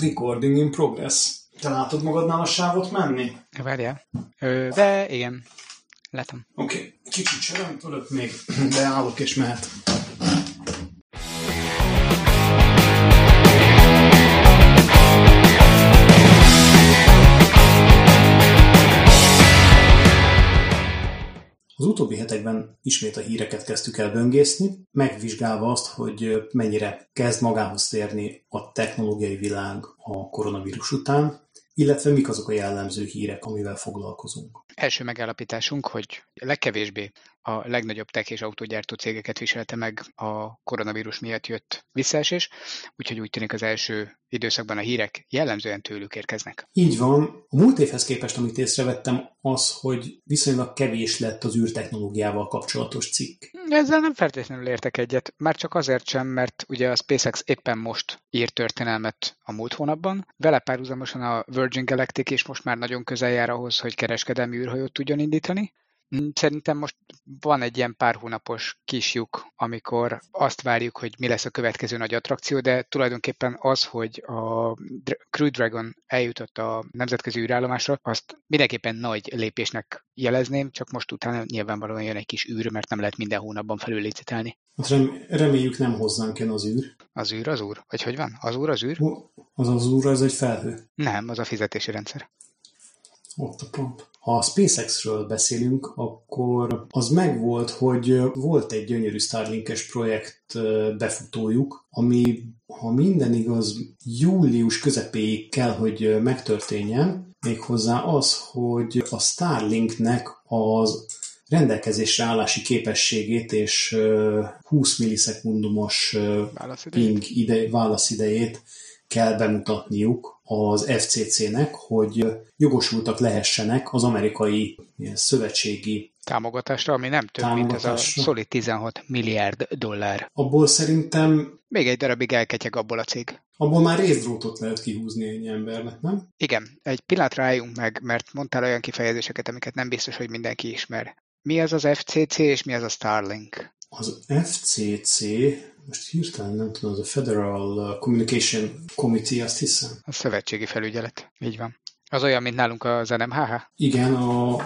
Recording in progress. Te látod magadnál a sávot menni? Várjál. Ö, de igen, látom. Oké, okay. kicsit se nem tudok még, de állok és mehet. Az utóbbi hetekben ismét a híreket kezdtük el böngészni, megvizsgálva azt, hogy mennyire kezd magához térni a technológiai világ a koronavírus után, illetve mik azok a jellemző hírek, amivel foglalkozunk. Első megállapításunk, hogy legkevésbé a legnagyobb tech és autógyártó cégeket viselte meg a koronavírus miatt jött visszaesés, úgyhogy úgy tűnik az első időszakban a hírek jellemzően tőlük érkeznek. Így van. A múlt évhez képest, amit észrevettem, az, hogy viszonylag kevés lett az űrtechnológiával kapcsolatos cikk. Ezzel nem feltétlenül értek egyet, már csak azért sem, mert ugye a SpaceX éppen most ír történelmet a múlt hónapban, vele párhuzamosan a Virgin Galactic is most már nagyon közel jár ahhoz, hogy kereskedelmi űrhajót tudjon indítani, szerintem most van egy ilyen pár hónapos kis lyuk, amikor azt várjuk, hogy mi lesz a következő nagy attrakció, de tulajdonképpen az, hogy a Crew Dragon eljutott a nemzetközi űrállomásra, azt mindenképpen nagy lépésnek jelezném, csak most utána nyilvánvalóan jön egy kis űr, mert nem lehet minden hónapban felüllicitálni. Hát reméljük nem hozzánk jön az űr. Az űr az úr? Vagy hogy van? Az úr az űr? Az az úr, az egy felhő. Nem, az a fizetési rendszer. Ott a pont. Ha a SpaceX-ről beszélünk, akkor az megvolt, hogy volt egy gyönyörű Starlinkes projekt befutójuk, ami, ha minden igaz, július közepéig kell, hogy megtörténjen, méghozzá az, hogy a Starlinknek az rendelkezésre állási képességét és 20 millisekundumos ping ide, válaszidejét kell bemutatniuk az FCC-nek, hogy jogosultak lehessenek az amerikai szövetségi támogatásra, ami nem több, mint ez a szolid 16 milliárd dollár. Abból szerintem... Még egy darabig elketyeg abból a cég. Abból már részdrótot lehet kihúzni egy embernek, nem? Igen. Egy pillanatra álljunk meg, mert mondtál olyan kifejezéseket, amiket nem biztos, hogy mindenki ismer. Mi az az FCC, és mi az a Starlink? Az FCC most hirtelen nem tudom, az a Federal Communication Committee, azt hiszem. A szövetségi felügyelet, így van. Az olyan, mint nálunk az NMHH? Igen, a,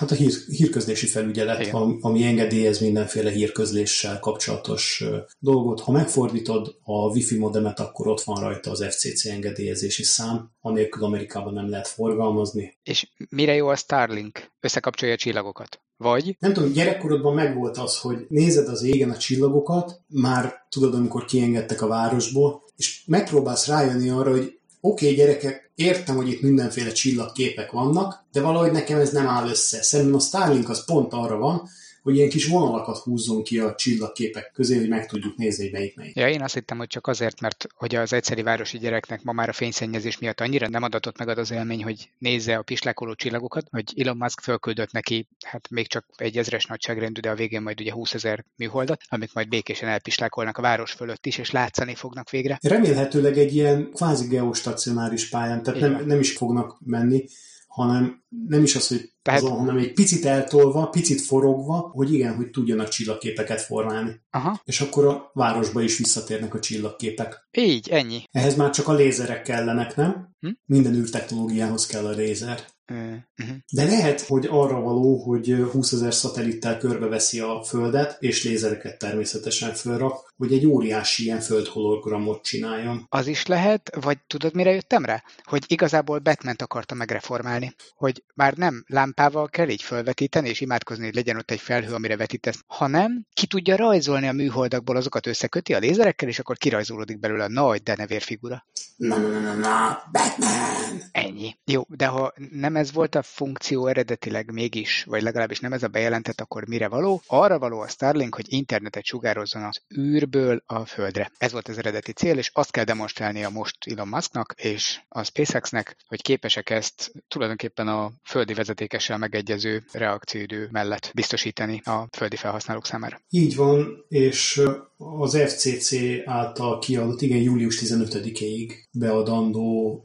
hát a hír, hírközlési felügyelet, Igen. ami engedélyez mindenféle hírközléssel kapcsolatos dolgot. Ha megfordítod a Wi-Fi modemet, akkor ott van rajta az FCC engedélyezési szám, anélkül Amerikában nem lehet forgalmazni. És mire jó a Starlink? Összekapcsolja a csillagokat? Vagy? Nem tudom, gyerekkorodban megvolt az, hogy nézed az égen a csillagokat, már tudod, amikor kiengedtek a városból, és megpróbálsz rájönni arra, hogy oké, okay, gyerekek, értem, hogy itt mindenféle csillagképek vannak, de valahogy nekem ez nem áll össze. Szerintem a Starlink az pont arra van, hogy ilyen kis vonalakat húzzon ki a csillagképek közé, hogy meg tudjuk nézni, hogy melyik melyik. Ja, én azt hittem, hogy csak azért, mert hogy az egyszeri városi gyereknek ma már a fényszennyezés miatt annyira nem adatott meg az élmény, hogy nézze a pislákoló csillagokat, hogy Elon Musk fölküldött neki, hát még csak egy ezres nagyságrendű, de a végén majd ugye 20 ezer műholdat, amik majd békésen elpislákolnak a város fölött is, és látszani fognak végre. Remélhetőleg egy ilyen kvázi geostacionáris pályán, tehát nem, nem is fognak menni, hanem nem is az, hogy tehát... azon, hanem egy picit eltolva, picit forogva, hogy igen, hogy tudjanak csillagképeket formálni. Aha. És akkor a városba is visszatérnek a csillagképek. Így, ennyi. Ehhez már csak a lézerek kellenek, nem? Hm? Minden űrtechnológiához kell a lézer. Uh-huh. De lehet, hogy arra való, hogy 20 ezer szatellittel körbeveszi a Földet, és lézereket természetesen fölrak, hogy egy óriási ilyen földhologramot csináljon. Az is lehet, vagy tudod, mire jöttem rá? Hogy igazából batman akarta megreformálni. Hogy már nem lámpával kell így felvetíteni, és imádkozni, hogy legyen ott egy felhő, amire vetítesz, hanem ki tudja rajzolni a műholdakból, azokat összeköti a lézerekkel, és akkor kirajzolódik belőle a nagy denevérfigura. Na, na, na, na, Batman! Ennyi. Jó, de ha nem ez volt a funkció eredetileg mégis, vagy legalábbis nem ez a bejelentett, akkor mire való? Arra való a Starlink, hogy internetet sugározzon az űrből a Földre. Ez volt az eredeti cél, és azt kell demonstrálnia most Elon Musknak és a SpaceX-nek, hogy képesek ezt tulajdonképpen a földi vezetékessel megegyező reakcióidő mellett biztosítani a földi felhasználók számára. Így van, és az FCC által kiadott, igen, július 15-ig beadandó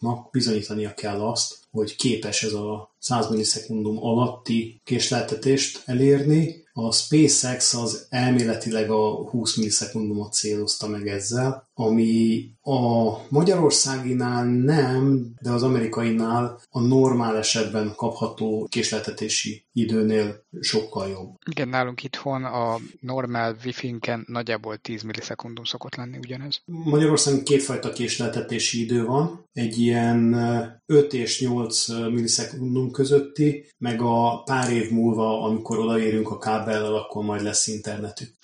dokumentumoknak bizonyítania kell azt, hogy képes ez a 100 millisekundum alatti késleltetést elérni, A SpaceX az elméletileg a 20 millisekundumot célozta meg ezzel, ami a magyarországinál nem, de az amerikainál a normál esetben kapható késleltetési időnél sokkal jobb. Igen, nálunk itthon a normál wifi-nken nagyjából 10 millisekundum szokott lenni ugyanez. Magyarországon kétfajta késleltetési idő van, egy ilyen 5 és 8 millisekundum közötti, meg a pár év múlva, amikor odaérünk a kábellel, akkor majd lesz internetük.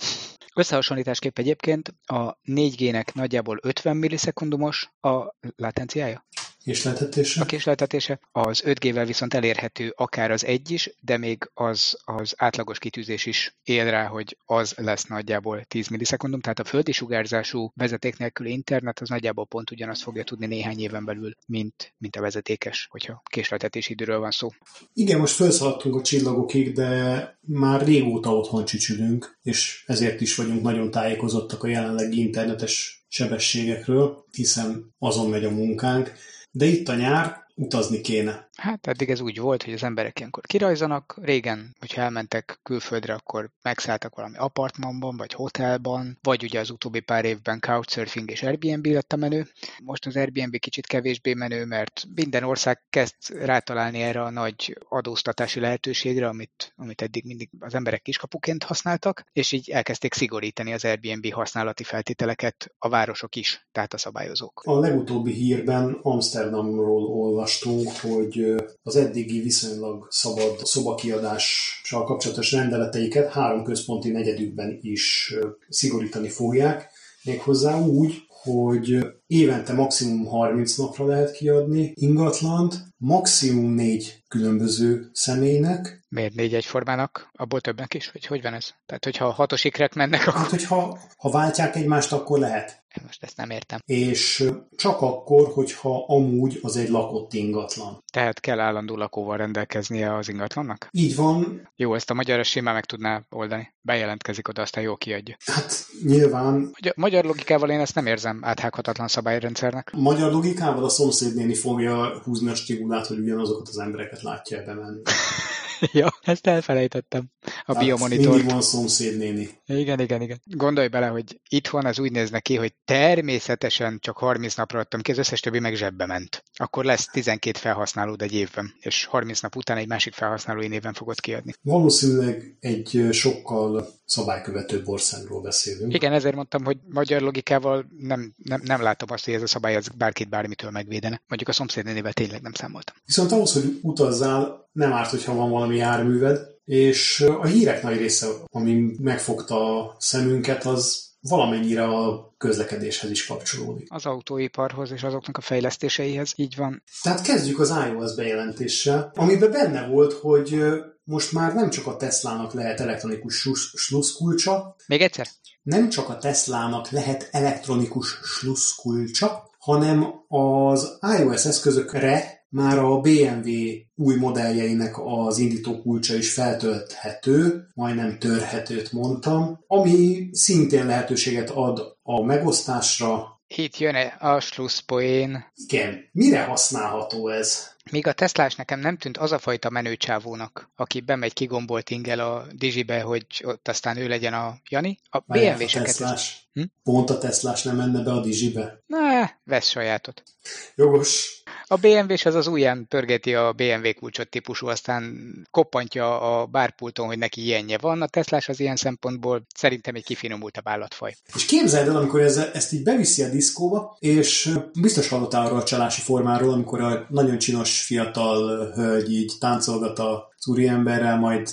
Összehasonlításképp egyébként a 4G-nek nagyjából 50 millisekundumos a latenciája. Késleltetése? A késleltetése. Az 5G-vel viszont elérhető akár az egy is, de még az, az átlagos kitűzés is él rá, hogy az lesz nagyjából 10 millisekundum, tehát a földi sugárzású vezeték nélküli internet az nagyjából pont ugyanazt fogja tudni néhány éven belül, mint, mint a vezetékes, hogyha késleltetési időről van szó. Igen, most felszaladtunk a csillagokig, de már régóta otthon csücsülünk, és ezért is vagyunk nagyon tájékozottak a jelenlegi internetes sebességekről, hiszen azon megy a munkánk, de itt a nyár, utazni kéne. Hát eddig ez úgy volt, hogy az emberek ilyenkor kirajzanak. Régen, hogyha elmentek külföldre, akkor megszálltak valami apartmanban, vagy hotelban, vagy ugye az utóbbi pár évben Couchsurfing és Airbnb lett a menő. Most az Airbnb kicsit kevésbé menő, mert minden ország kezd rátalálni erre a nagy adóztatási lehetőségre, amit, amit eddig mindig az emberek kiskapuként használtak, és így elkezdték szigorítani az Airbnb használati feltételeket a városok is, tehát a szabályozók. A legutóbbi hírben Amsterdamról olvastunk, hogy az eddigi viszonylag szabad szobakiadással kapcsolatos rendeleteiket három központi negyedükben is szigorítani fogják, méghozzá úgy, hogy évente maximum 30 napra lehet kiadni ingatlant, maximum négy különböző személynek. Miért négy egyformának? Abból többnek is? Vagy hogy van ez? Tehát, hogyha hatos ikrek mennek, akkor... Hát, hogyha ha váltják egymást, akkor lehet. Most ezt nem értem. És csak akkor, hogyha amúgy az egy lakott ingatlan. Tehát kell állandó lakóval rendelkeznie az ingatlannak? Így van. Jó, ezt a magyar simán meg tudná oldani. Bejelentkezik oda, aztán jó kiadja. Hát nyilván. Magyar, magyar logikával én ezt nem érzem áthághatatlan szabályrendszernek. Magyar logikával a szomszédnéni fogja húzni a stigulát, hogy ugyanazokat az embereket látja ebbe menni. ja, ezt elfelejtettem. A hát biomonitor. Mindig van szomszédnéni. Igen, igen, igen. Gondolj bele, hogy itthon az úgy nézne ki, hogy természetesen csak 30 napra adtam ki, az összes többi meg zsebbe ment. Akkor lesz 12 felhasználód egy évben, és 30 nap után egy másik felhasználói néven fogod kiadni. Valószínűleg egy sokkal szabálykövetőbb országról beszélünk. Igen, ezért mondtam, hogy magyar logikával nem, nem, nem látom azt, hogy ez a szabály az bárkit bármitől megvédene. Mondjuk a szomszédnénével tényleg nem számoltam. Viszont ahhoz, hogy utazzál, nem árt, hogyha van valami járműved, és a hírek nagy része, ami megfogta a szemünket, az valamennyire a közlekedéshez is kapcsolódik. Az autóiparhoz és azoknak a fejlesztéseihez, így van. Tehát kezdjük az iOS bejelentéssel, amiben benne volt, hogy most már nem csak a Teslának lehet elektronikus sluszkulcsa. Még egyszer? Nem csak a Teslának lehet elektronikus sluszkulcsa, hanem az iOS eszközökre már a BMW új modelljeinek az indító kulcsa is feltölthető, majdnem törhetőt mondtam, ami szintén lehetőséget ad a megosztásra. Itt jön a slusszpoén. Igen, mire használható ez? Míg a Teslás nekem nem tűnt az a fajta menőcsávónak, aki bemegy kigombolt ingel a Digibe, hogy ott aztán ő legyen a Jani. A BMW-seket... Hm? Pont a Teslás nem menne be a Digibe? Ne, vesz sajátot. Jogos. A BMW-s az az ujján pörgeti a BMW kulcsot típusú, aztán koppantja a bárpulton, hogy neki ilyenje van. A Teslás az ilyen szempontból szerintem egy kifinomultabb állatfaj. És képzeld el, amikor ez, ezt így beviszi a diszkóba, és biztos hallottál arról a csalási formáról, amikor a nagyon csinos fiatal hölgy így táncolgat az úriemberrel, majd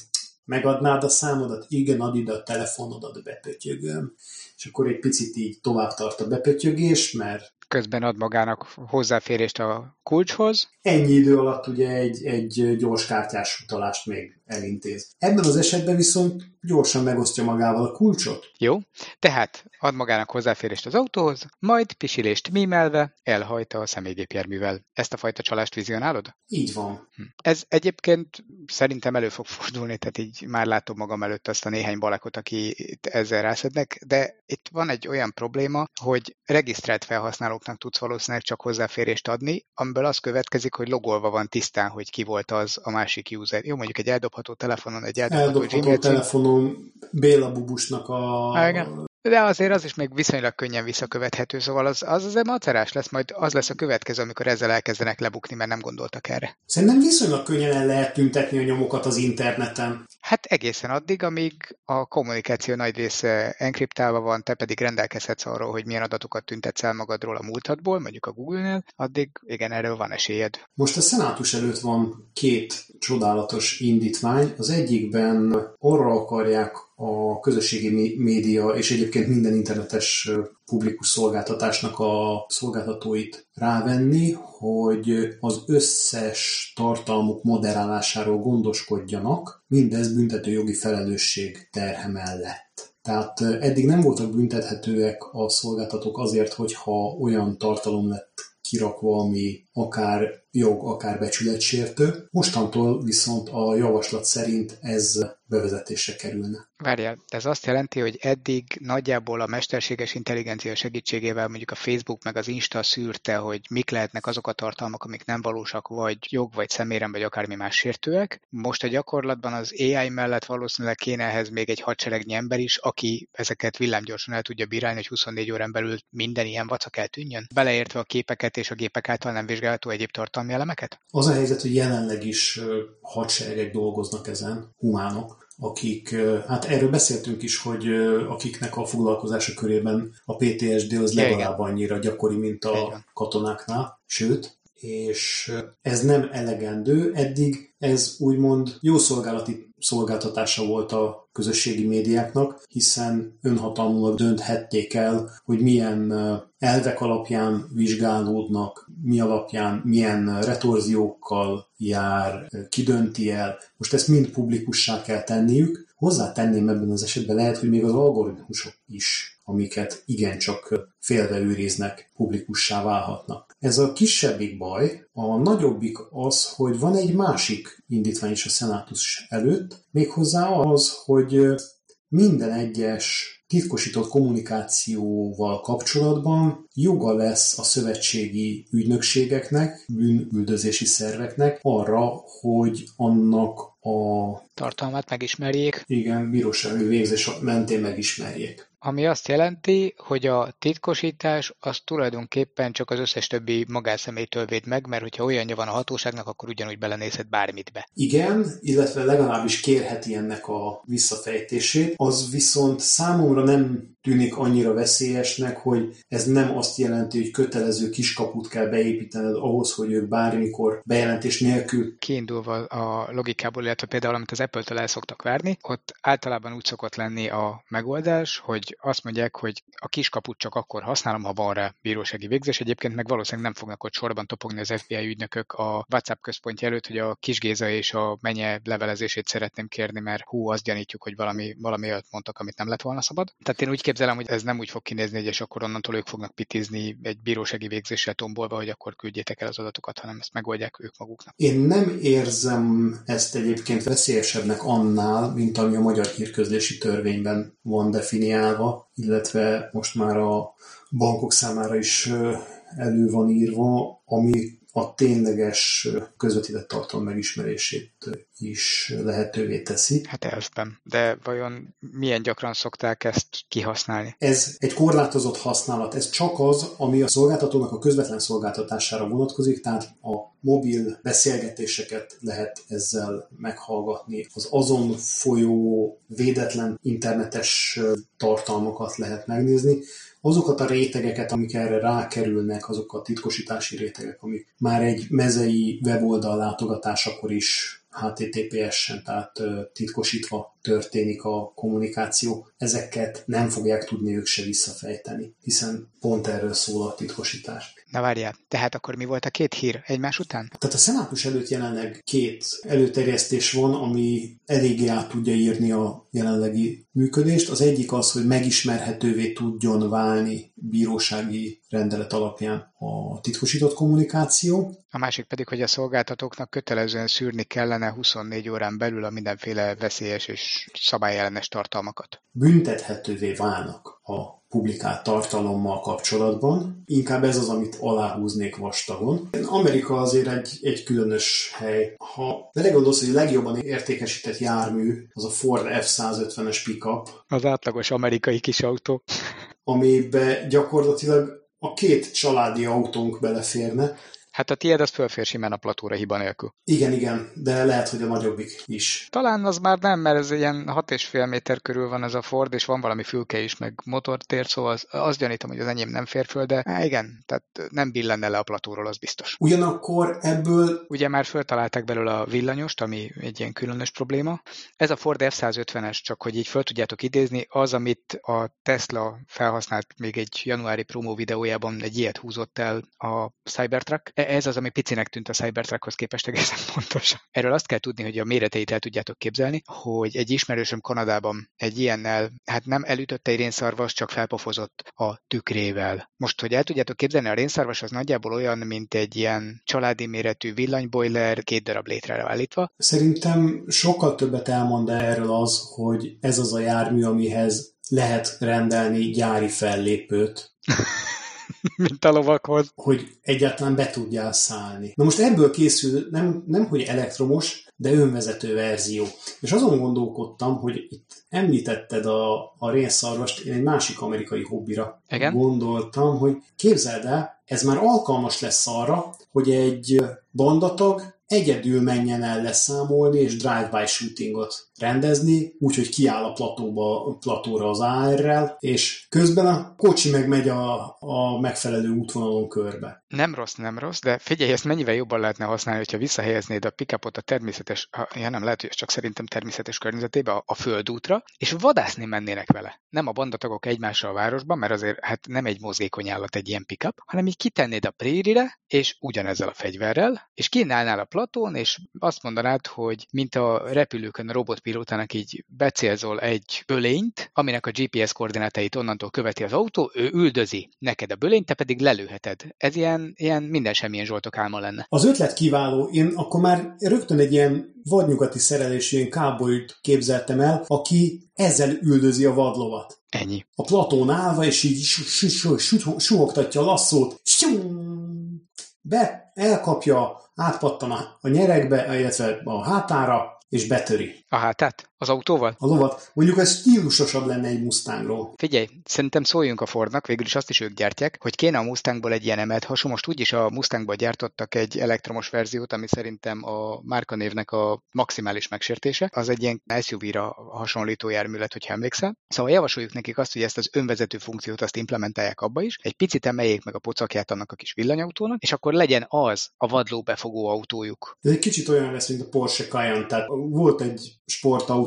megadnád a számodat? Igen, add ide a telefonodat, bepötyögöm. És akkor egy picit így tovább tart a bepötyögés, mert közben ad magának hozzáférést a kulcshoz. Ennyi idő alatt ugye egy, egy gyors kártyás utalást még elintéz. Ebben az esetben viszont gyorsan megosztja magával a kulcsot. Jó, tehát ad magának hozzáférést az autóhoz, majd pisilést mímelve elhajta a személygépjárművel. Ezt a fajta csalást vizionálod? Így van. Hm. Ez egyébként szerintem elő fog fordulni, tehát így már látom magam előtt azt a néhány balakot, aki ezzel rászednek, de itt van egy olyan probléma, hogy regisztrált felhasználóknak tudsz valószínűleg csak hozzáférést adni, amiből az következik, hogy logolva van tisztán, hogy ki volt az a másik user. Jó, mondjuk egy eldob eldobható telefonon egy eldobható, eldobható telefonon Béla Bubusnak a, igen. De azért az is még viszonylag könnyen visszakövethető, szóval az, az azért macerás lesz, majd az lesz a következő, amikor ezzel elkezdenek lebukni, mert nem gondoltak erre. Szerintem viszonylag könnyen el lehet tüntetni a nyomokat az interneten. Hát egészen addig, amíg a kommunikáció nagy része enkriptálva van, te pedig rendelkezhetsz arról, hogy milyen adatokat tüntetsz el magadról a múltadból, mondjuk a Google-nél, addig igen, erről van esélyed. Most a szenátus előtt van két csodálatos indítvány. Az egyikben arra akarják a közösségi média és egyébként minden internetes publikus szolgáltatásnak a szolgáltatóit rávenni, hogy az összes tartalmuk moderálásáról gondoskodjanak, mindez büntetőjogi felelősség terhe mellett. Tehát eddig nem voltak büntethetőek a szolgáltatók azért, hogyha olyan tartalom lett kirakva, ami akár jog, akár becsületsértő. Mostantól viszont a javaslat szerint ez bevezetésre kerülne. Várjál, ez azt jelenti, hogy eddig nagyjából a mesterséges intelligencia segítségével mondjuk a Facebook meg az Insta szűrte, hogy mik lehetnek azok a tartalmak, amik nem valósak, vagy jog, vagy személyem, vagy akármi más sértőek. Most a gyakorlatban az AI mellett valószínűleg kéne ehhez még egy hadseregnyi ember is, aki ezeket villámgyorsan el tudja bírálni, hogy 24 órán belül minden ilyen vacak eltűnjön, beleértve a képeket és a gépek által nem vizsgálható egyéb tartalmi elemeket? Az a helyzet, hogy jelenleg is hadseregek dolgoznak ezen, humánok, akik, hát erről beszéltünk is, hogy akiknek a foglalkozása körében a PTSD az legalább annyira gyakori, mint a katonáknál, sőt, és ez nem elegendő, eddig ez úgymond jó szolgálati szolgáltatása volt a közösségi médiáknak, hiszen önhatalmulag dönthették el, hogy milyen elvek alapján vizsgálódnak, mi alapján milyen retorziókkal jár, kidönti el. Most ezt mind publikussá kell tenniük. Hozzátenném ebben az esetben lehet, hogy még az algoritmusok is, amiket igencsak félve őriznek, publikussá válhatnak. Ez a kisebbik baj, a nagyobbik az, hogy van egy másik indítvány is a szenátus előtt, méghozzá az, hogy minden egyes titkosított kommunikációval kapcsolatban joga lesz a szövetségi ügynökségeknek, bűnüldözési szerveknek arra, hogy annak a tartalmát megismerjék. Igen, bírósági végzés mentén megismerjék. Ami azt jelenti, hogy a titkosítás az tulajdonképpen csak az összes többi magánszemélytől véd meg, mert hogyha olyanja van a hatóságnak, akkor ugyanúgy belenézhet bármit be. Igen, illetve legalábbis kérheti ennek a visszafejtését. Az viszont számomra nem tűnik annyira veszélyesnek, hogy ez nem azt jelenti, hogy kötelező kiskaput kell beépítened ahhoz, hogy ők bármikor bejelentés nélkül. Kiindulva a logikából, illetve például amit az Apple-től el szoktak várni, ott általában úgy szokott lenni a megoldás, hogy azt mondják, hogy a kiskaput csak akkor használom, ha van rá bírósági végzés. Egyébként meg valószínűleg nem fognak ott sorban topogni az FBI ügynökök a WhatsApp központja előtt, hogy a kis és a menye levelezését szeretném kérni, mert hú, azt gyanítjuk, hogy valami, valami olyat mondtak, amit nem lett volna szabad. Tehát én úgy képzelem, hogy ez nem úgy fog kinézni, és akkor onnantól ők fognak pitizni egy bírósági végzéssel tombolva, hogy akkor küldjétek el az adatokat, hanem ezt megoldják ők maguknak. Én nem érzem ezt egyébként veszélyesebbnek annál, mint ami a magyar hírközlési törvényben van definiálva, illetve most már a bankok számára is elő van írva, ami a tényleges közvetített tartalom megismerését is lehetővé teszi. Hát elfben. De vajon milyen gyakran szokták ezt kihasználni? Ez egy korlátozott használat. Ez csak az, ami a szolgáltatónak a közvetlen szolgáltatására vonatkozik, tehát a mobil beszélgetéseket lehet ezzel meghallgatni. Az azon folyó védetlen internetes tartalmakat lehet megnézni, azokat a rétegeket, amik erre rákerülnek, azok a titkosítási rétegek, amik már egy mezei weboldal látogatásakor is HTTPS-en, tehát titkosítva történik a kommunikáció, ezeket nem fogják tudni ők se visszafejteni, hiszen pont erről szól a titkosítás. Na várjál, tehát akkor mi volt a két hír egymás után? Tehát a szenátus előtt jelenleg két előterjesztés van, ami eléggé át tudja írni a jelenlegi működést. Az egyik az, hogy megismerhetővé tudjon válni bírósági rendelet alapján a titkosított kommunikáció. A másik pedig, hogy a szolgáltatóknak kötelezően szűrni kellene 24 órán belül a mindenféle veszélyes és szabályellenes tartalmakat. Büntethetővé válnak a publikált tartalommal kapcsolatban. Inkább ez az, amit aláhúznék vastagon. Amerika azért egy, egy különös hely. Ha belegondolsz, hogy a legjobban értékesített jármű az a Ford F-150-es pickup. Az átlagos amerikai kis autó. Amibe gyakorlatilag a két családi autónk beleférne, Hát a tiéd az fölfér simán a platóra hiba nélkül. Igen, igen, de lehet, hogy a nagyobbik is. Talán az már nem, mert ez ilyen 6,5 méter körül van ez a Ford, és van valami fülke is, meg motortér, szóval az, azt gyanítom, hogy az enyém nem fér föl, de há, igen, tehát nem billenne le a platóról, az biztos. Ugyanakkor ebből... Ugye már föltalálták belőle a villanyost, ami egy ilyen különös probléma. Ez a Ford F-150-es, csak hogy így föl tudjátok idézni, az, amit a Tesla felhasznált még egy januári promó videójában, egy ilyet húzott el a Cybertruck. Ez az, ami picinek tűnt a Cybertruckhoz képest egészen pontosan. Erről azt kell tudni, hogy a méreteit el tudjátok képzelni, hogy egy ismerősöm Kanadában egy ilyennel, hát nem elütötte egy rénszarvas, csak felpofozott a tükrével. Most, hogy el tudjátok képzelni, a rénszarvas az nagyjából olyan, mint egy ilyen családi méretű villanyboiler, két darab létrére állítva. Szerintem sokkal többet elmond erről az, hogy ez az a jármű, amihez lehet rendelni gyári fellépőt. mint a lovakhoz. Hogy egyáltalán be tudjál szállni. Na most ebből készül nem, nem hogy elektromos, de önvezető verzió. És azon gondolkodtam, hogy itt említetted a, a rénszarvast, én egy másik amerikai hobbira Igen? gondoltam, hogy képzeld el, ez már alkalmas lesz arra, hogy egy bandatag egyedül menjen el leszámolni és drive-by shootingot rendezni, úgyhogy kiáll a platóba, a platóra az AR-rel, és közben a kocsi meg megy a, a megfelelő útvonalon körbe. Nem rossz, nem rossz, de figyelj, ezt mennyivel jobban lehetne használni, hogyha visszahelyeznéd a pickupot a természetes, ja nem lehet, hogy csak szerintem természetes környezetébe, a, a földútra, és vadászni mennének vele. Nem a bandatagok egymásra a városban, mert azért hát nem egy mozgékony állat egy ilyen pickup, hanem így kitennéd a prérire, és ugyanezzel a fegyverrel, és kinállnál a platón, és azt mondanád, hogy mint a repülőkön a robotpilótának így becélzol egy bölényt, aminek a GPS koordinátait onnantól követi az autó, ő üldözi neked a bölényt, te pedig lelőheted. Ez ilyen, ilyen minden semmilyen zsoltok álma lenne. Az ötlet kiváló. Én akkor már rögtön egy ilyen vadnyugati szerelésű ilyen kábolyt képzeltem el, aki ezzel üldözi a vadlovat. Ennyi. A platón állva, és így suhogtatja a lasszót, be, elkapja, átpattan a nyerekbe, illetve a hátára, és betöri. A hátát? Az autóval? A lovat. Mondjuk ez stílusosabb lenne egy Mustangról. Figyelj, szerintem szóljunk a Fordnak, végül is azt is ők gyártják, hogy kéne a Mustangból egy ilyen emelt hasonló. Most úgyis a Mustangból gyártottak egy elektromos verziót, ami szerintem a márkanévnek a maximális megsértése. Az egy ilyen SUV-ra hasonlító jármű lett, hogyha emlékszel. Szóval javasoljuk nekik azt, hogy ezt az önvezető funkciót azt implementálják abba is, egy picit emeljék meg a pocakját annak a kis villanyautónak, és akkor legyen az a vadló befogó autójuk. Ez egy kicsit olyan lesz, mint a Porsche Cayenne. Tehát volt egy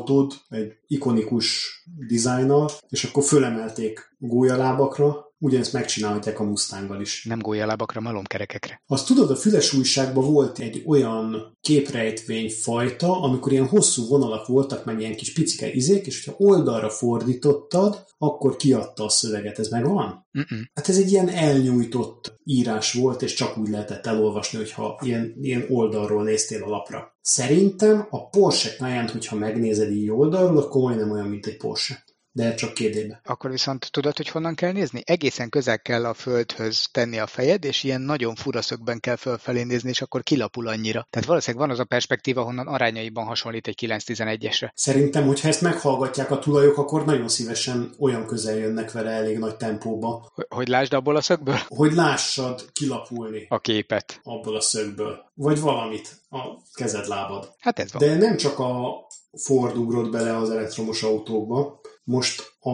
sportautód, egy ikonikus dizájnnal, és akkor fölemelték gólyalábakra, ugyanezt megcsinálhatják a Mustanggal is. Nem gólyalábakra, malomkerekekre. Azt tudod, a füles újságban volt egy olyan képrejtvény fajta, amikor ilyen hosszú vonalak voltak, meg ilyen kis picike izék, és ha oldalra fordítottad, akkor kiadta a szöveget. Ez megvan? Mm-mm. Hát ez egy ilyen elnyújtott írás volt, és csak úgy lehetett elolvasni, hogyha ilyen, ilyen oldalról néztél a lapra. Szerintem a Porsche Cayenne, hogyha megnézed így oldalról, akkor majdnem olyan, mint egy Porsche de csak kérdébe. Akkor viszont tudod, hogy honnan kell nézni? Egészen közel kell a földhöz tenni a fejed, és ilyen nagyon furaszögben kell fölfelé nézni, és akkor kilapul annyira. Tehát valószínűleg van az a perspektíva, honnan arányaiban hasonlít egy 9-11-esre. Szerintem, hogyha ezt meghallgatják a tulajok, akkor nagyon szívesen olyan közel jönnek vele elég nagy tempóba. Hogy lásd abból a szögből? Hogy lássad kilapulni. A képet. Abból a szögből. Vagy valamit. A kezed lábad. Hát ez van. De nem csak a Ford ugrott bele az elektromos autókba, most a,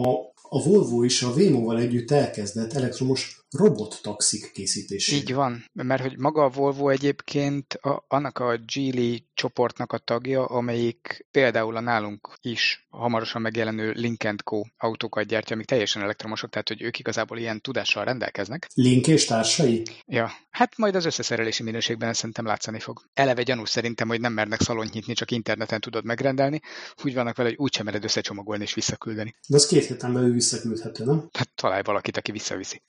a Volvo is a Waymo-val együtt elkezdett elektromos robottaxik készítésére. Így van, mert hogy maga a Volvo egyébként a, annak a Geely csoportnak a tagja, amelyik például a nálunk is hamarosan megjelenő Link Co. autókat gyártja, amik teljesen elektromosok, tehát hogy ők igazából ilyen tudással rendelkeznek. Link és társai? Ja, hát majd az összeszerelési minőségben szerintem látszani fog. Eleve gyanús szerintem, hogy nem mernek szalont nyitni, csak interneten tudod megrendelni. Úgy vannak vele, hogy úgysem mered összecsomagolni és visszaküldeni. De az két héten belül visszaküldhető, nem? Hát találj valakit, aki visszaviszi.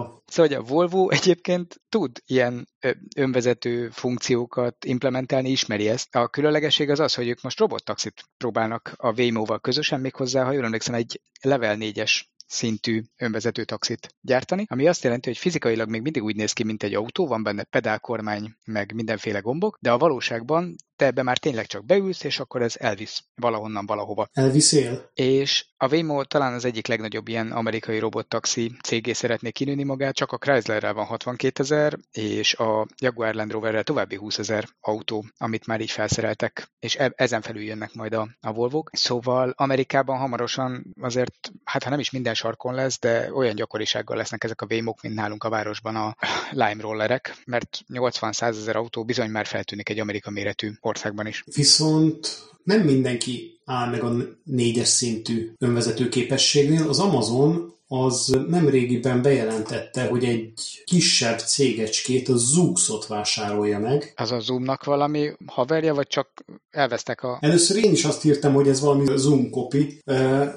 Kínába? Szóval a Volvo egyébként tud ilyen önvezető funkciókat implementálni, ismeri ezt. A különlegesség az az, hogy ők most robottaxit próbálnak a Waymo-val közösen, méghozzá, ha jól emlékszem, egy level 4-es szintű önvezető taxit gyártani, ami azt jelenti, hogy fizikailag még mindig úgy néz ki, mint egy autó, van benne pedálkormány, meg mindenféle gombok, de a valóságban te ebbe már tényleg csak beülsz, és akkor ez elvisz valahonnan valahova. Elviszél? És a Waymo talán az egyik legnagyobb ilyen amerikai robottaxi cégé szeretné kinőni magát, csak a Chryslerrel van 62 ezer, és a Jaguar Land Roverrel további 20 ezer autó, amit már így felszereltek, és e- ezen felül jönnek majd a, a Volvo. Szóval Amerikában hamarosan azért, hát ha nem is minden sarkon lesz, de olyan gyakorisággal lesznek ezek a waymo mint nálunk a városban a Lime rollerek, mert 80-100 ezer autó bizony már feltűnik egy Amerika méretű országban is. Viszont nem mindenki áll meg a négyes szintű önvezető képességnél. Az Amazon az nemrégiben bejelentette, hogy egy kisebb cégecskét, a Zuxot vásárolja meg. Az a Zoomnak valami haverja, vagy csak elvesztek a... Először én is azt írtam, hogy ez valami Zoom copy,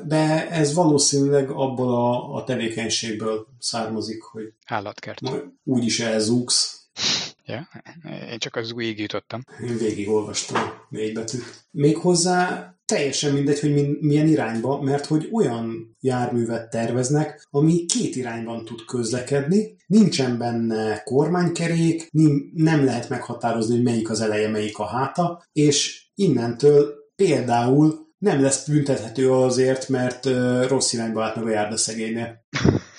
de ez valószínűleg abból a, a tevékenységből származik, hogy állatkert. Úgyis elzúgsz. Ja, én csak az újig jutottam. Én végigolvastam négy betűt. Méghozzá teljesen mindegy, hogy milyen irányba, mert hogy olyan járművet terveznek, ami két irányban tud közlekedni, nincsen benne kormánykerék, nem lehet meghatározni, hogy melyik az eleje, melyik a háta, és innentől például nem lesz büntethető azért, mert rossz irányba állt meg a járdaszegénynél.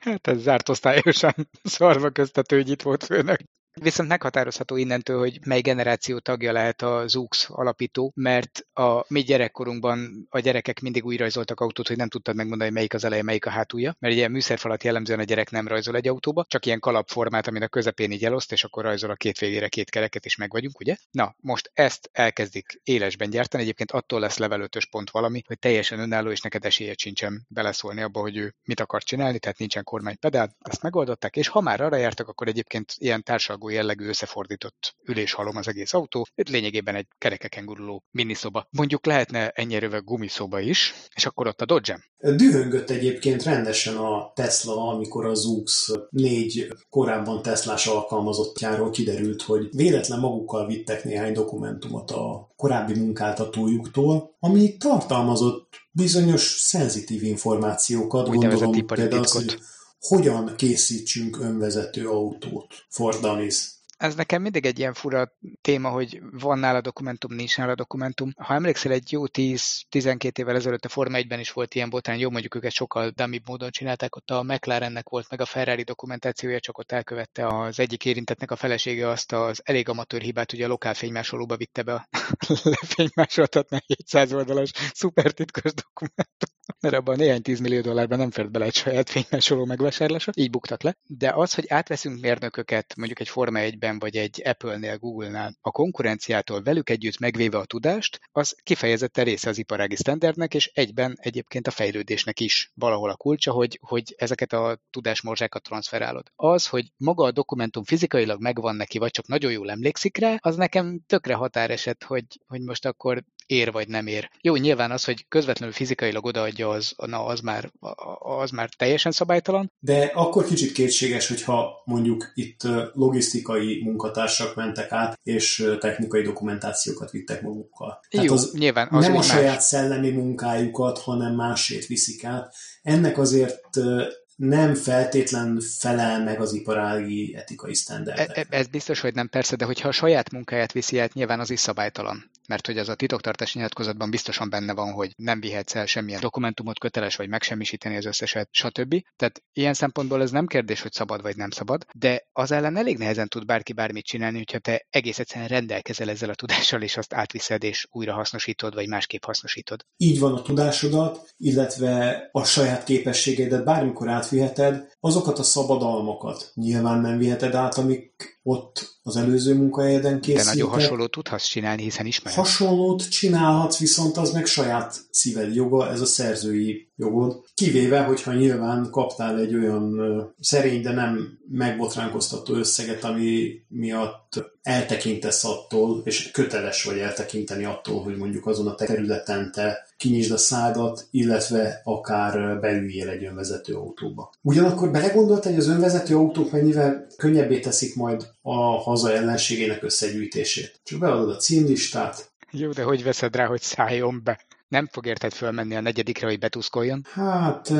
Hát ez zárt osztályosan szarva köztető, hogy itt volt főnök. Viszont meghatározható innentől, hogy mely generáció tagja lehet a Zux alapító, mert a mi gyerekkorunkban a gyerekek mindig úgy rajzoltak autót, hogy nem tudtad megmondani, melyik az eleje, melyik a hátulja, mert ilyen műszerfalat jellemzően a gyerek nem rajzol egy autóba, csak ilyen kalapformát, amin a közepén így eloszt, és akkor rajzol a két végére két kereket, és meg vagyunk, ugye? Na, most ezt elkezdik élesben gyártani, egyébként attól lesz level 5 pont valami, hogy teljesen önálló, és neked esélyed sincsen beleszólni abba, hogy ő mit akar csinálni, tehát nincsen kormánypedál, ezt megoldották, és ha már arra jártak, akkor egyébként ilyen társalgó jellegű összefordított üléshalom az egész autó. Itt lényegében egy kerekeken guruló miniszoba. Mondjuk lehetne ennyire gumiszoba is, és akkor ott a dodge Dühöngött egyébként rendesen a Tesla, amikor a Zux négy korábban Teslás alkalmazottjáról kiderült, hogy véletlen magukkal vittek néhány dokumentumot a korábbi munkáltatójuktól, ami tartalmazott bizonyos szenzitív információkat, Úgy gondolom például az, hogy hogyan készítsünk önvezető autót. Ford Dummies ez nekem mindig egy ilyen fura téma, hogy van nála dokumentum, nincs nála dokumentum. Ha emlékszel, egy jó 10-12 évvel ezelőtt a Forma 1-ben is volt ilyen botrány, jó mondjuk őket sokkal dummy módon csinálták, ott a McLarennek volt meg a Ferrari dokumentációja, csak ott elkövette az egyik érintetnek a felesége azt az elég amatőr hibát, hogy a lokál fénymásolóba vitte be a lefénymásoltatni 700 oldalas szuper titkos dokumentum mert abban néhány tízmillió dollárban nem fért bele egy saját fénymásoló megvásárlása, így buktak le. De az, hogy átveszünk mérnököket mondjuk egy Forma 1-ben vagy egy Apple-nél, Google-nál a konkurenciától velük együtt megvéve a tudást, az kifejezetten része az iparági standardnek, és egyben egyébként a fejlődésnek is valahol a kulcsa, hogy, hogy ezeket a tudásmorzsákat transferálod. Az, hogy maga a dokumentum fizikailag megvan neki, vagy csak nagyon jól emlékszik rá, az nekem tökre határeset, hogy, hogy most akkor ér vagy nem ér. Jó, nyilván az, hogy közvetlenül fizikailag odaadja, az, na, az, már, az már teljesen szabálytalan. De akkor kicsit kétséges, hogyha mondjuk itt logisztikai munkatársak mentek át, és technikai dokumentációkat vittek magukkal. Tehát Jó, az nyilván. Az nem a más. saját szellemi munkájukat, hanem másét viszik át. Ennek azért nem feltétlen felel meg az iparági etikai. E, e, ez biztos, hogy nem persze, de hogyha a saját munkáját viszi át, nyilván az is szabálytalan. Mert hogy az a titoktartási nyilatkozatban biztosan benne van, hogy nem vihetsz el semmilyen dokumentumot, köteles vagy megsemmisíteni az összeset, stb. Tehát ilyen szempontból ez nem kérdés, hogy szabad vagy nem szabad, de az ellen elég nehezen tud bárki bármit csinálni, hogyha te egész egyszerűen rendelkezel ezzel a tudással, és azt átviszed, és újra hasznosítod, vagy másképp hasznosítod. Így van a tudásodat, illetve a saját képességeidet bármikor át átviheted, azokat a szabadalmakat nyilván nem viheted át, amik ott az előző munkahelyeden készültek. De nagyon hasonlót tudhatsz csinálni, hiszen ismered. Hasonlót csinálhatsz, viszont az meg saját szíved joga, ez a szerzői jogod. Kivéve, hogyha nyilván kaptál egy olyan szerény, de nem megbotránkoztató összeget, ami miatt eltekintesz attól, és köteles vagy eltekinteni attól, hogy mondjuk azon a területen te kinyisd a szádat, illetve akár beüljél egy önvezető autóba. Ugyanakkor belegondoltál, hogy az önvezető autók mennyivel könnyebbé teszik majd a haza ellenségének összegyűjtését. Csak beadod a címlistát. Jó, de hogy veszed rá, hogy szálljon be? Nem fog érted fölmenni a negyedikre, hogy betuszkoljon? Hát,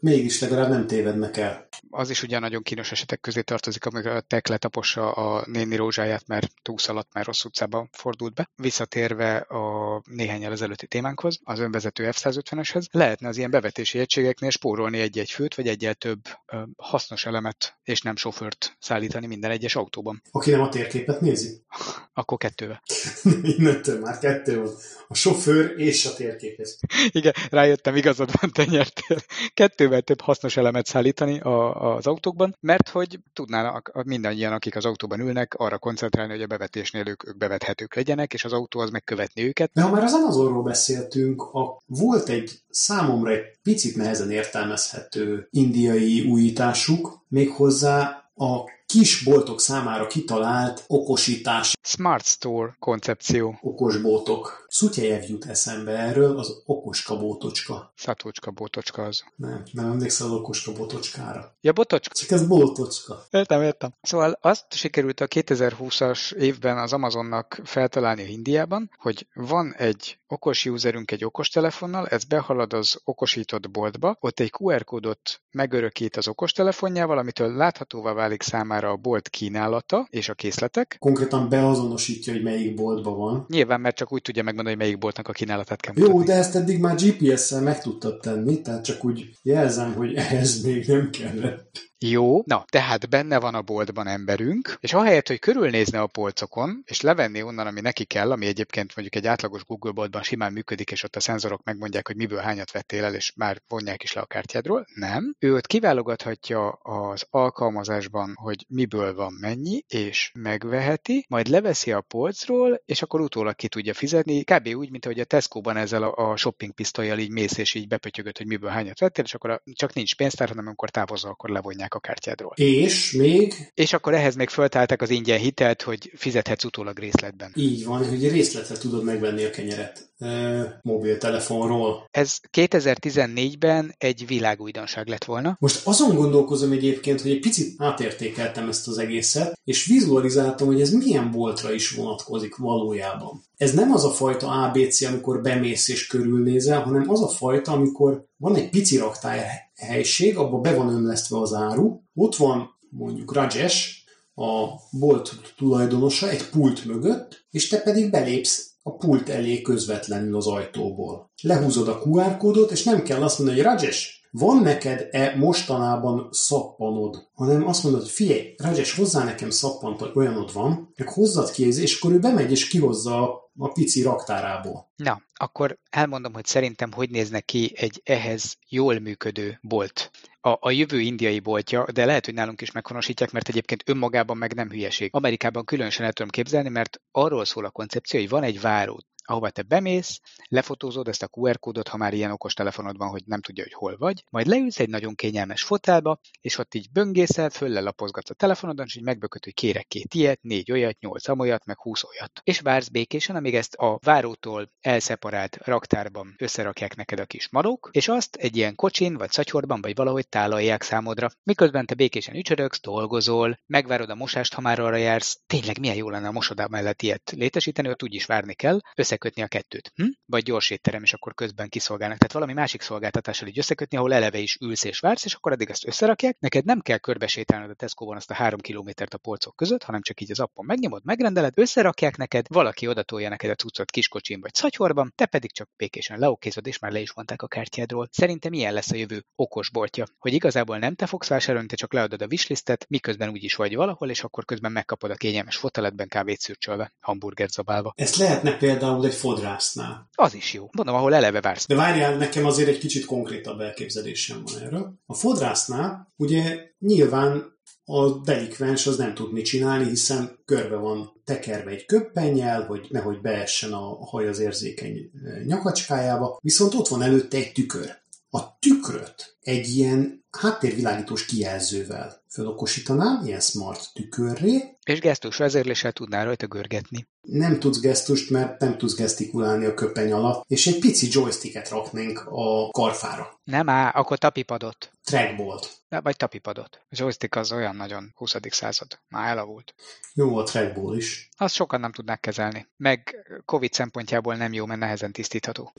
mégis legalább nem tévednek el. Az is ugye nagyon kínos esetek közé tartozik, amikor a tek letapossa a néni rózsáját, mert túsz alatt már rossz utcába fordult be. Visszatérve a néhány ezelőtti témánkhoz, az önvezető F-150-eshez, lehetne az ilyen bevetési egységeknél spórolni egy-egy főt, vagy egyel több ö, hasznos elemet, és nem sofőrt szállítani minden egyes autóban. Aki nem a térképet nézi? Akkor kettővel. Innentől már kettő van. A sofőr és a térképes. Igen, rájöttem, igazad van, te nyertél. Kettővel több hasznos elemet szállítani a, az autókban, mert hogy tudnának mindannyian, akik az autóban ülnek, arra koncentrálni, hogy a bevetésnél ők, ők bevethetők legyenek, és az autó az megkövetni őket. De ha már az Amazonról beszéltünk, a, volt egy számomra egy picit nehezen értelmezhető indiai újításuk, méghozzá a kis boltok számára kitalált okosítás. Smart Store koncepció. Okosbótok. Szutyejev jut eszembe erről, az okoska bótocska. Szatócska bótocska az. Nem, nem emlékszel az okoska botocskára. Ja, botocska. Csak ez bótocska. Értem, értem. Szóval azt sikerült a 2020-as évben az Amazonnak feltalálni Indiában, hogy van egy okos userünk egy okostelefonnal, ez behalad az okosított boltba, ott egy QR kódot megörökít az okostelefonjával, amitől láthatóvá válik számára a bolt kínálata és a készletek. Konkrétan beazonosítja, hogy melyik boltban van. Nyilván, mert csak úgy tudja megmondani, hogy melyik boltnak a kínálatát kell mutatni. Jó, de ezt eddig már GPS-szel meg tudtad tenni, tehát csak úgy jelzem, hogy ehhez még nem kellett. Jó, na, tehát benne van a boltban emberünk, és ahelyett, hogy körülnézne a polcokon, és levenni onnan, ami neki kell, ami egyébként mondjuk egy átlagos Google boltban simán működik, és ott a szenzorok megmondják, hogy miből hányat vettél el, és már vonják is le a kártyádról. Nem. Ő ott kiválogathatja az alkalmazásban, hogy miből van mennyi, és megveheti, majd leveszi a polcról, és akkor utólag ki tudja fizetni, kb. úgy, mint ahogy a Tesco-ban ezzel a, shopping pisztolyjal így mész, és így bepötyögött, hogy miből hányat vettél, és akkor a, csak nincs pénztár, hanem amikor távozol, akkor levonják a kártyádról. És még? És akkor ehhez még föltálták az ingyen hitelt, hogy fizethetsz utólag részletben. Így van, hogy részletre tudod megvenni a kenyeret e, mobiltelefonról. Ez 2014-ben egy világújdonság lett volna. Most azon gondolkozom egyébként, hogy egy picit átértékeltem ezt az egészet, és vizualizáltam, hogy ez milyen boltra is vonatkozik valójában. Ez nem az a fajta ABC, amikor bemész és körülnézel, hanem az a fajta, amikor van egy pici raktár helység, abban be van ömlesztve az áru, ott van mondjuk Rajesh, a bolt tulajdonosa egy pult mögött, és te pedig belépsz a pult elé közvetlenül az ajtóból. Lehúzod a QR kódot, és nem kell azt mondani, hogy Rajesh, van neked-e mostanában szappanod, hanem azt mondod, hogy figyelj, Rajesh, hozzá nekem szappant, olyanod van, meg hozzad ki, és akkor ő bemegy és kihozza a pici raktárából. Na, akkor elmondom, hogy szerintem hogy nézne ki egy ehhez jól működő bolt. A, a jövő indiai boltja, de lehet, hogy nálunk is meghonosítják, mert egyébként önmagában meg nem hülyeség. Amerikában különösen el tudom képzelni, mert arról szól a koncepció, hogy van egy váró ahova te bemész, lefotózod ezt a QR kódot, ha már ilyen okos telefonod van, hogy nem tudja, hogy hol vagy, majd leülsz egy nagyon kényelmes fotelba, és ott így böngészel, föllelapozgatsz a telefonodon, és így megbököd, hogy kérek két ilyet, négy olyat, nyolc amolyat, meg húsz olyat. És vársz békésen, amíg ezt a várótól elszeparált raktárban összerakják neked a kis marok, és azt egy ilyen kocsin, vagy szatyorban, vagy valahogy tálalják számodra. Miközben te békésen ücsörögsz, dolgozol, megvárod a mosást, ha már arra jársz. Tényleg milyen jó lenne a mosodá mellett ilyet létesíteni, ott úgy is várni kell. Össze összekötni a kettőt. Hm? Vagy gyors étterem, és akkor közben kiszolgálnak. Tehát valami másik szolgáltatással így összekötni, ahol eleve is ülsz és vársz, és akkor addig ezt összerakják. Neked nem kell körbesétálnod a Tesco-ban azt a három kilométert a polcok között, hanem csak így az appon megnyomod, megrendeled, összerakják neked, valaki odatolja neked a cuccot kiskocsin vagy szatyorban, te pedig csak békésen leokézod, és már le is vonták a kártyádról. Szerintem ilyen lesz a jövő okos boltja, hogy igazából nem te fogsz vásárolni, te csak leadod a wishlistet, miközben úgy is vagy valahol, és akkor közben megkapod a kényelmes foteletben kávét szürcsölve, hamburger zabálva. Ezt lehetne például egy fodrásznál. Az is jó. Mondom, ahol eleve vársz. De várjál, nekem azért egy kicsit konkrétabb elképzelésem van erről. A fodrásznál ugye nyilván a delikvens az nem tud mit csinálni, hiszen körbe van tekerve egy köppennyel, hogy nehogy beessen a haj az érzékeny eh, nyakacskájába, viszont ott van előtte egy tükör. A tükröt egy ilyen háttérvilágítós kijelzővel fölokosítanám, ilyen smart tükörré. És gesztus vezérléssel tudnál rajta görgetni. Nem tudsz gesztust, mert nem tudsz gesztikulálni a köpeny alatt, és egy pici joysticket raknénk a karfára. Nem á, akkor tapipadot. Trackbolt. Vagy tapipadot. A joystick az olyan nagyon 20. század. Már elavult. Jó a trackball is. Azt sokan nem tudnák kezelni. Meg Covid szempontjából nem jó, mert nehezen tisztítható.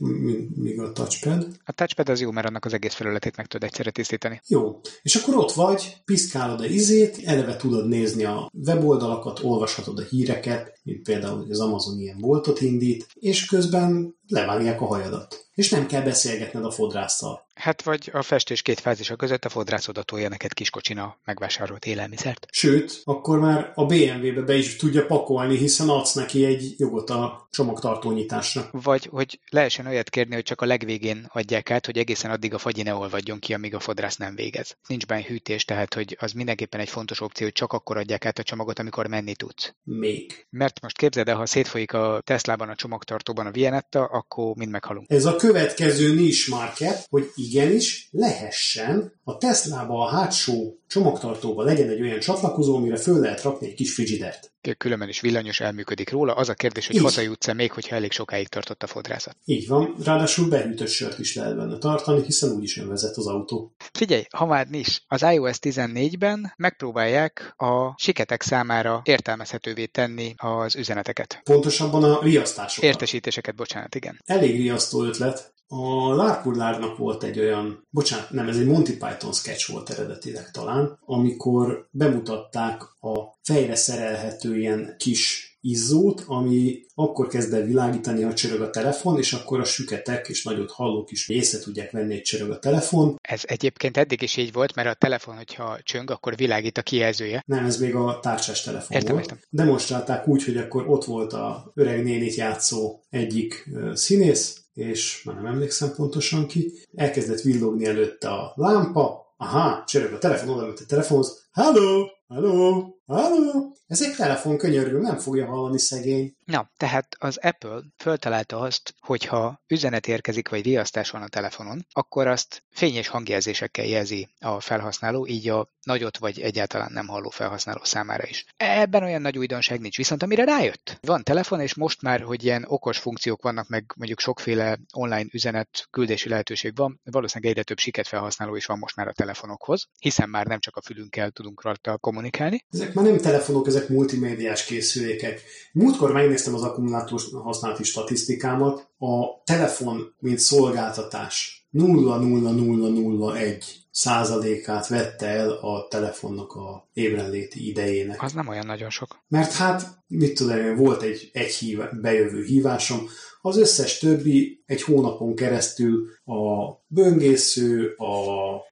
Míg a touchpad? A touchpad az jó, mert annak az egész felületét meg tudod egyszerre tisztítani. Jó. És akkor ott vagy, piszkálod a izét, eleve tudod nézni a weboldalakat, olvashatod a híreket, mint például az Amazon ilyen boltot indít, és közben levágják a hajadat. És nem kell beszélgetned a fodrásszal. Hát vagy a festés két fázisa között a fodrász oda tolja neked kiskocsina megvásárolt élelmiszert. Sőt, akkor már a BMW-be be is tudja pakolni, hiszen adsz neki egy jogot a csomagtartó nyitásra. Vagy hogy lehessen olyat kérni, hogy csak a legvégén adják át, hogy egészen addig a fagyi ne olvadjon ki, amíg a fodrász nem végez. Nincs benne hűtés, tehát hogy az mindenképpen egy fontos opció, hogy csak akkor adják át a csomagot, amikor menni tudsz. Még. Mert most képzeld el, ha szétfolyik a Teslában a csomagtartóban a Vianetta, akkor mind meghalunk. Ez a következő niche market, hogy igenis lehessen a Teslába a hátsó csomagtartóba legyen egy olyan csatlakozó, amire föl lehet rakni egy kis frigidert. Különben is villanyos elműködik róla. Az a kérdés, hogy hazajutsz-e még, hogyha elég sokáig tartott a fodrászat. Így van, ráadásul behűtött sört is lehet benne tartani, hiszen úgyis önvezet az autó. Figyelj, ha már nincs, az iOS 14-ben megpróbálják a siketek számára értelmezhetővé tenni az üzeneteket. Pontosabban a riasztásokat. Értesítéseket, bocsánat, igen. Elég riasztó ötlet, a Lárpurlárnak volt egy olyan, bocsánat, nem, ez egy Monty Python sketch volt eredetileg talán, amikor bemutatták a fejre szerelhető ilyen kis izzót, ami akkor kezd el világítani, ha csörög a telefon, és akkor a süketek és nagyot hallók is észre tudják venni, hogy csörög a telefon. Ez egyébként eddig is így volt, mert a telefon, hogyha csöng, akkor világít a kijelzője. Nem, ez még a tárcsás telefon értem, volt. Értem. Demonstrálták úgy, hogy akkor ott volt a öreg nénit játszó egyik színész, és már nem emlékszem pontosan ki, elkezdett villogni előtte a lámpa, aha, csörög a telefon, oda a telefonhoz, hello, hello, hello, ez egy telefon könyörgő, nem fogja hallani szegény. Na, tehát az Apple föltalálta azt, hogyha üzenet érkezik, vagy riasztás van a telefonon, akkor azt fényes hangjelzésekkel jelzi a felhasználó, így a nagyot vagy egyáltalán nem halló felhasználó számára is. Ebben olyan nagy újdonság nincs, viszont amire rájött. Van telefon, és most már, hogy ilyen okos funkciók vannak, meg mondjuk sokféle online üzenet küldési lehetőség van, valószínűleg egyre több siket felhasználó is van most már a telefonokhoz, hiszen már nem csak a fülünkkel tudunk rajta kommunikálni. Ezek már nem telefonok, ezek multimédiás készülékek. Múltkor megnéztem az akkumulátor használati statisztikámat. A telefon, mint szolgáltatás 0,0001 százalékát vette el a telefonnak a ébrenléti idejének. Az nem olyan nagyon sok. Mert hát, mit tudom, volt egy, egy hív, bejövő hívásom, az összes többi egy hónapon keresztül a böngésző, a...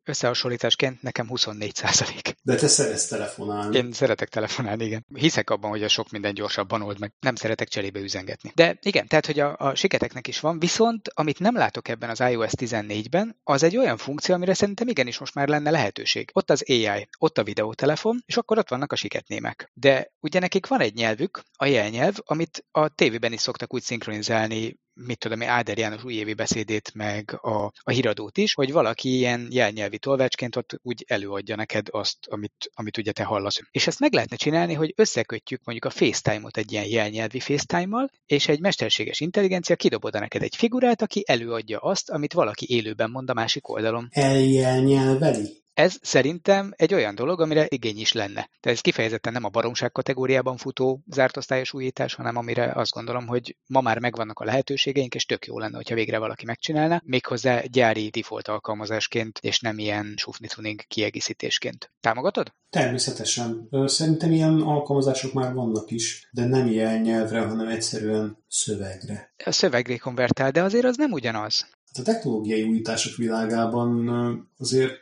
Összehasonlításként nekem 24 százalék. De te szeretsz telefonálni. Én szeretek telefonálni, igen. Hiszek abban, hogy a sok minden gyorsabban old meg. Nem szeretek cserébe üzengetni. De igen, tehát, hogy a, a siketeknek is van, viszont amit nem látok ebben az iOS 14-ben, az egy olyan funkció, amire szerintem igenis most már lenne lehetőség. Ott az AI, ott a videótelefon, és akkor ott vannak a siketnémek. De ugye nekik van egy nyelvük, a jelnyelv, amit a tévében is szoktak úgy szinkronizálni mit tudom én, Áder János újévi beszédét, meg a, a híradót is, hogy valaki ilyen jelnyelvi tolvácsként ott úgy előadja neked azt, amit, amit ugye te hallasz. És ezt meg lehetne csinálni, hogy összekötjük mondjuk a FaceTime-ot egy ilyen jelnyelvi FaceTime-mal, és egy mesterséges intelligencia kidobod neked egy figurát, aki előadja azt, amit valaki élőben mond a másik oldalon. Eljelnyelveli? Ez szerintem egy olyan dolog, amire igény is lenne. Tehát ez kifejezetten nem a baromság kategóriában futó zárt osztályos újítás, hanem amire azt gondolom, hogy ma már megvannak a lehetőségeink, és tök jó lenne, hogyha végre valaki megcsinálna, méghozzá gyári default alkalmazásként, és nem ilyen sufni tuning kiegészítésként. Támogatod? Természetesen. Szerintem ilyen alkalmazások már vannak is, de nem ilyen nyelvre, hanem egyszerűen szövegre. A szövegre konvertál, de azért az nem ugyanaz. Hát a technológiai újítások világában azért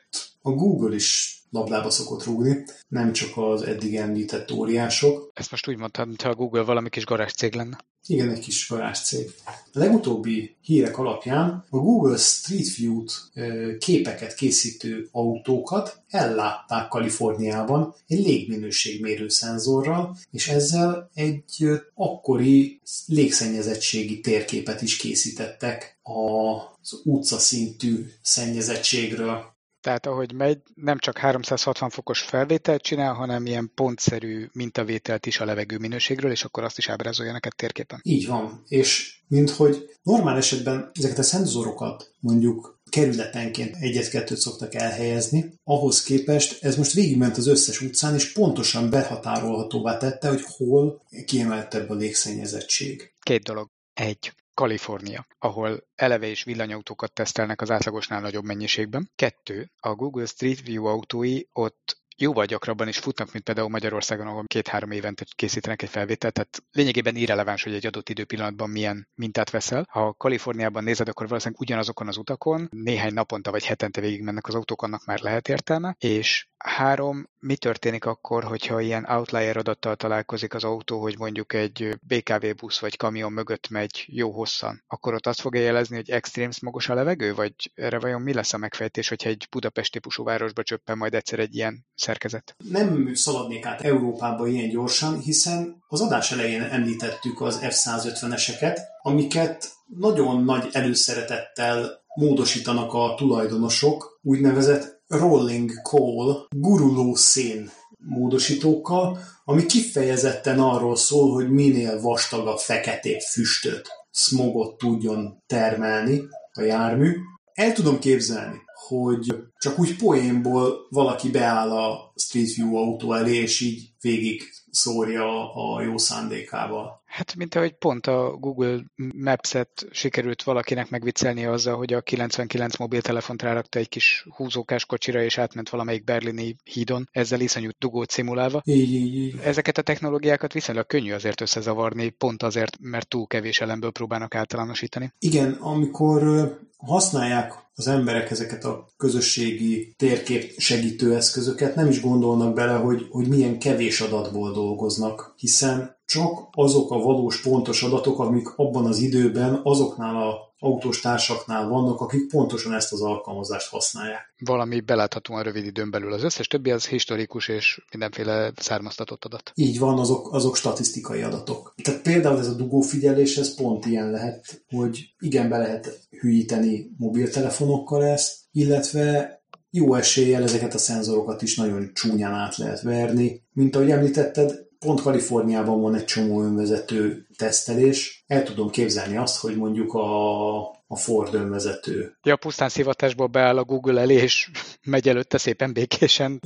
a Google is labdába szokott rúgni, nem csak az eddig említett óriások. Ezt most úgy mondtam, mintha a Google valami kis garázs cég lenne. Igen, egy kis garázs cég. A legutóbbi hírek alapján a Google Street View-t képeket készítő autókat ellátták Kaliforniában egy légminőségmérő szenzorral, és ezzel egy akkori légszennyezettségi térképet is készítettek az utca szintű szennyezettségről. Tehát ahogy megy, nem csak 360 fokos felvételt csinál, hanem ilyen pontszerű mintavételt is a levegő minőségről, és akkor azt is ábrázolja neked térképen. Így van. És mint hogy normál esetben ezeket a szenzorokat mondjuk kerületenként egyet-kettőt szoktak elhelyezni, ahhoz képest ez most végigment az összes utcán, és pontosan behatárolhatóvá tette, hogy hol kiemeltebb a légszennyezettség. Két dolog. Egy. Kalifornia, ahol eleve is villanyautókat tesztelnek az átlagosnál nagyobb mennyiségben. Kettő, a Google Street View autói ott jóval gyakrabban is futnak, mint például Magyarországon, ahol két-három évente készítenek egy felvételt, tehát lényegében irreleváns, hogy egy adott időpillanatban milyen mintát veszel. Ha Kaliforniában nézed, akkor valószínűleg ugyanazokon az utakon néhány naponta vagy hetente végig mennek az autók, annak már lehet értelme, és három, mi történik akkor, hogyha ilyen outlier adattal találkozik az autó, hogy mondjuk egy BKV busz vagy kamion mögött megy jó hosszan, akkor ott azt fogja jelezni, hogy extrém smogos a levegő, vagy erre vajon mi lesz a megfejtés, hogyha egy Budapest típusú városba csöppen majd egyszer egy ilyen szerkezet? Nem szaladnék át Európába ilyen gyorsan, hiszen az adás elején említettük az F-150-eseket, amiket nagyon nagy előszeretettel módosítanak a tulajdonosok, úgynevezett rolling coal, guruló szén módosítókkal, ami kifejezetten arról szól, hogy minél vastagabb, feketébb füstöt, smogot tudjon termelni a jármű. El tudom képzelni, hogy csak úgy poénból valaki beáll a Street View autó elé, és így végig szórja a jó szándékával. Hát, mint ahogy pont a Google Maps-et sikerült valakinek megviccelni azzal, hogy a 99 mobiltelefont rárakta egy kis húzókás kocsira, és átment valamelyik berlini hídon, ezzel iszonyú dugót szimulálva. Így, így, így. Ezeket a technológiákat viszonylag könnyű azért összezavarni, pont azért, mert túl kevés elemből próbálnak általánosítani. Igen, amikor használják az emberek ezeket a közösségi térkép segítő eszközöket, nem is gondolnak bele, hogy, hogy milyen kevés adatból dolgoznak, hiszen csak azok a valós pontos adatok, amik abban az időben azoknál a autós társaknál vannak, akik pontosan ezt az alkalmazást használják. Valami beláthatóan rövid időn belül. Az összes többi az historikus és mindenféle származtatott adat. Így van, azok, azok statisztikai adatok. Tehát például ez a dugófigyelés, ez pont ilyen lehet, hogy igen, be lehet hűíteni mobiltelefonokkal ezt, illetve jó eséllyel ezeket a szenzorokat is nagyon csúnyán át lehet verni. Mint ahogy említetted, pont Kaliforniában van egy csomó önvezető tesztelés. El tudom képzelni azt, hogy mondjuk a, a Ford önvezető. Ja, pusztán szivatásból beáll a Google elé, és megy előtte szépen békésen.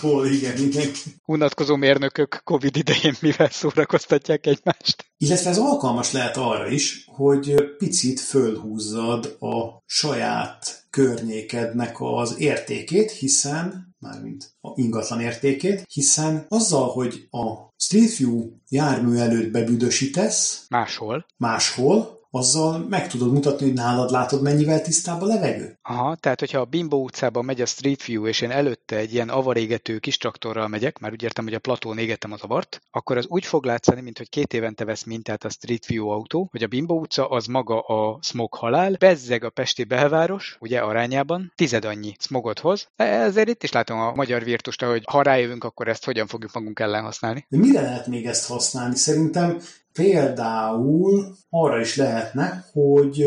Cool, igen, igen. Unatkozó mérnökök Covid idején mivel szórakoztatják egymást. Illetve ez alkalmas lehet arra is, hogy picit fölhúzzad a saját környékednek az értékét, hiszen mármint a ingatlan értékét, hiszen azzal, hogy a Street View jármű előtt bebüdösítesz, máshol, máshol, azzal meg tudod mutatni, hogy nálad látod mennyivel tisztább a levegő. Aha, tehát hogyha a Bimbo utcában megy a Street View, és én előtte egy ilyen avarégető kis traktorral megyek, már úgy értem, hogy a platón égettem az avart, akkor az úgy fog látszani, mint hogy két évente vesz mintát a Street View autó, hogy a Bimbo utca az maga a smog halál, bezzeg a Pesti belváros, ugye arányában, tized annyi smogot hoz. Ezért itt is látom a magyar virtust, hogy ha rájövünk, akkor ezt hogyan fogjuk magunk ellen használni. De mire lehet még ezt használni? Szerintem Például arra is lehetne, hogy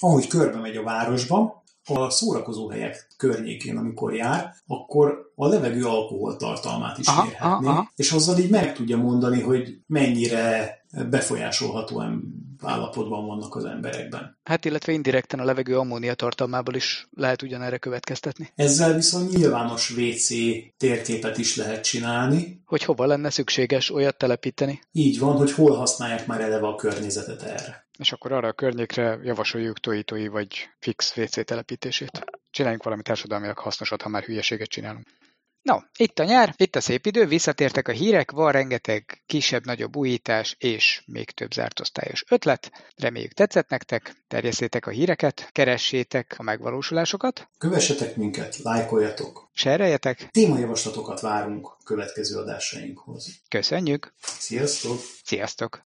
ahogy körbe megy a városban, a szórakozó helyek környékén, amikor jár, akkor a levegő alkoholtartalmát is aha, érhetné, aha, aha. és azzal így meg tudja mondani, hogy mennyire befolyásolható állapotban vannak az emberekben. Hát illetve indirekten a levegő ammónia tartalmából is lehet ugyanerre következtetni. Ezzel viszont nyilvános WC térképet is lehet csinálni. Hogy hova lenne szükséges olyat telepíteni? Így van, hogy hol használják már eleve a környezetet erre. És akkor arra a környékre javasoljuk toitói vagy fix WC telepítését. Csináljunk valami társadalmilag hasznosat, ha már hülyeséget csinálunk. No, itt a nyár, itt a szép idő, visszatértek a hírek, van rengeteg kisebb-nagyobb újítás és még több zártosztályos ötlet. Reméljük tetszett nektek, terjesszétek a híreket, keressétek a megvalósulásokat. Kövessetek minket, lájkoljatok. Sereljetek. Témajavaslatokat várunk következő adásainkhoz. Köszönjük. Sziasztok. Sziasztok.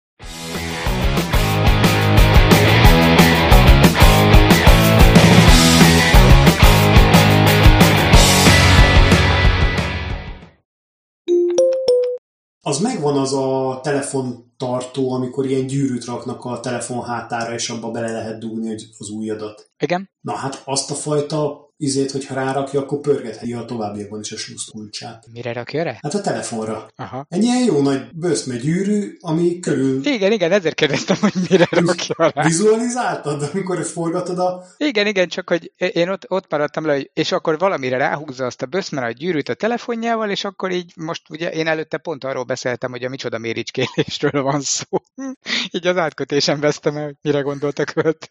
Az megvan az a telefontartó, amikor ilyen gyűrűt raknak a telefon hátára, és abba bele lehet dugni az új adat. Igen. Na hát azt a fajta izét, hogyha rárakja, akkor pörgetheti a továbbiakban is a slusz kulcsát. Mire rakja rá? Hát a telefonra. Aha. Egy ilyen jó nagy böszme gyűrű, ami körül Igen, igen, ezért kérdeztem, hogy mire rakja rá. vizualizáltad, amikor forgatod a... Igen, igen, csak hogy én ott, ott maradtam le, hogy és akkor valamire ráhúzza azt a böszmere a gyűrűt a telefonjával, és akkor így most ugye én előtte pont arról beszéltem, hogy a micsoda méricskélésről van szó. így az átkötésem vesztem el, hogy mire gondoltak ölt.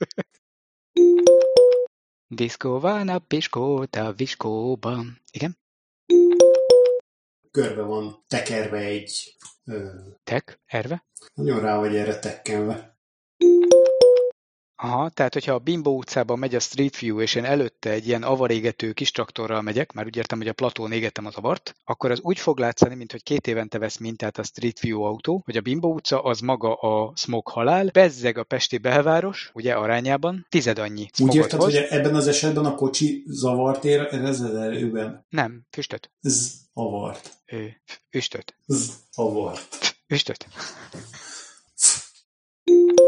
Diszkó van a piskóta viskóban. Igen? Körbe van tekerve egy... Ö, Tek? Erve? nagyon rá vagy erre tekkenve. Aha, tehát hogyha a Bimbo utcában megy a Street View, és én előtte egy ilyen avarégető kis traktorral megyek, már úgy értem, hogy a platón égettem az avart, akkor az úgy fog látszani, mint hogy két évente vesz mintát a Street View autó, hogy a Bimbo utca az maga a smog halál, bezzeg a Pesti belváros, ugye arányában, tized annyi Úgy érted, hoz. hogy ebben az esetben a kocsi zavart ér, ez előben. Nem, füstöt. Z avart. Ő, üstöt. Z avart. Üstöt.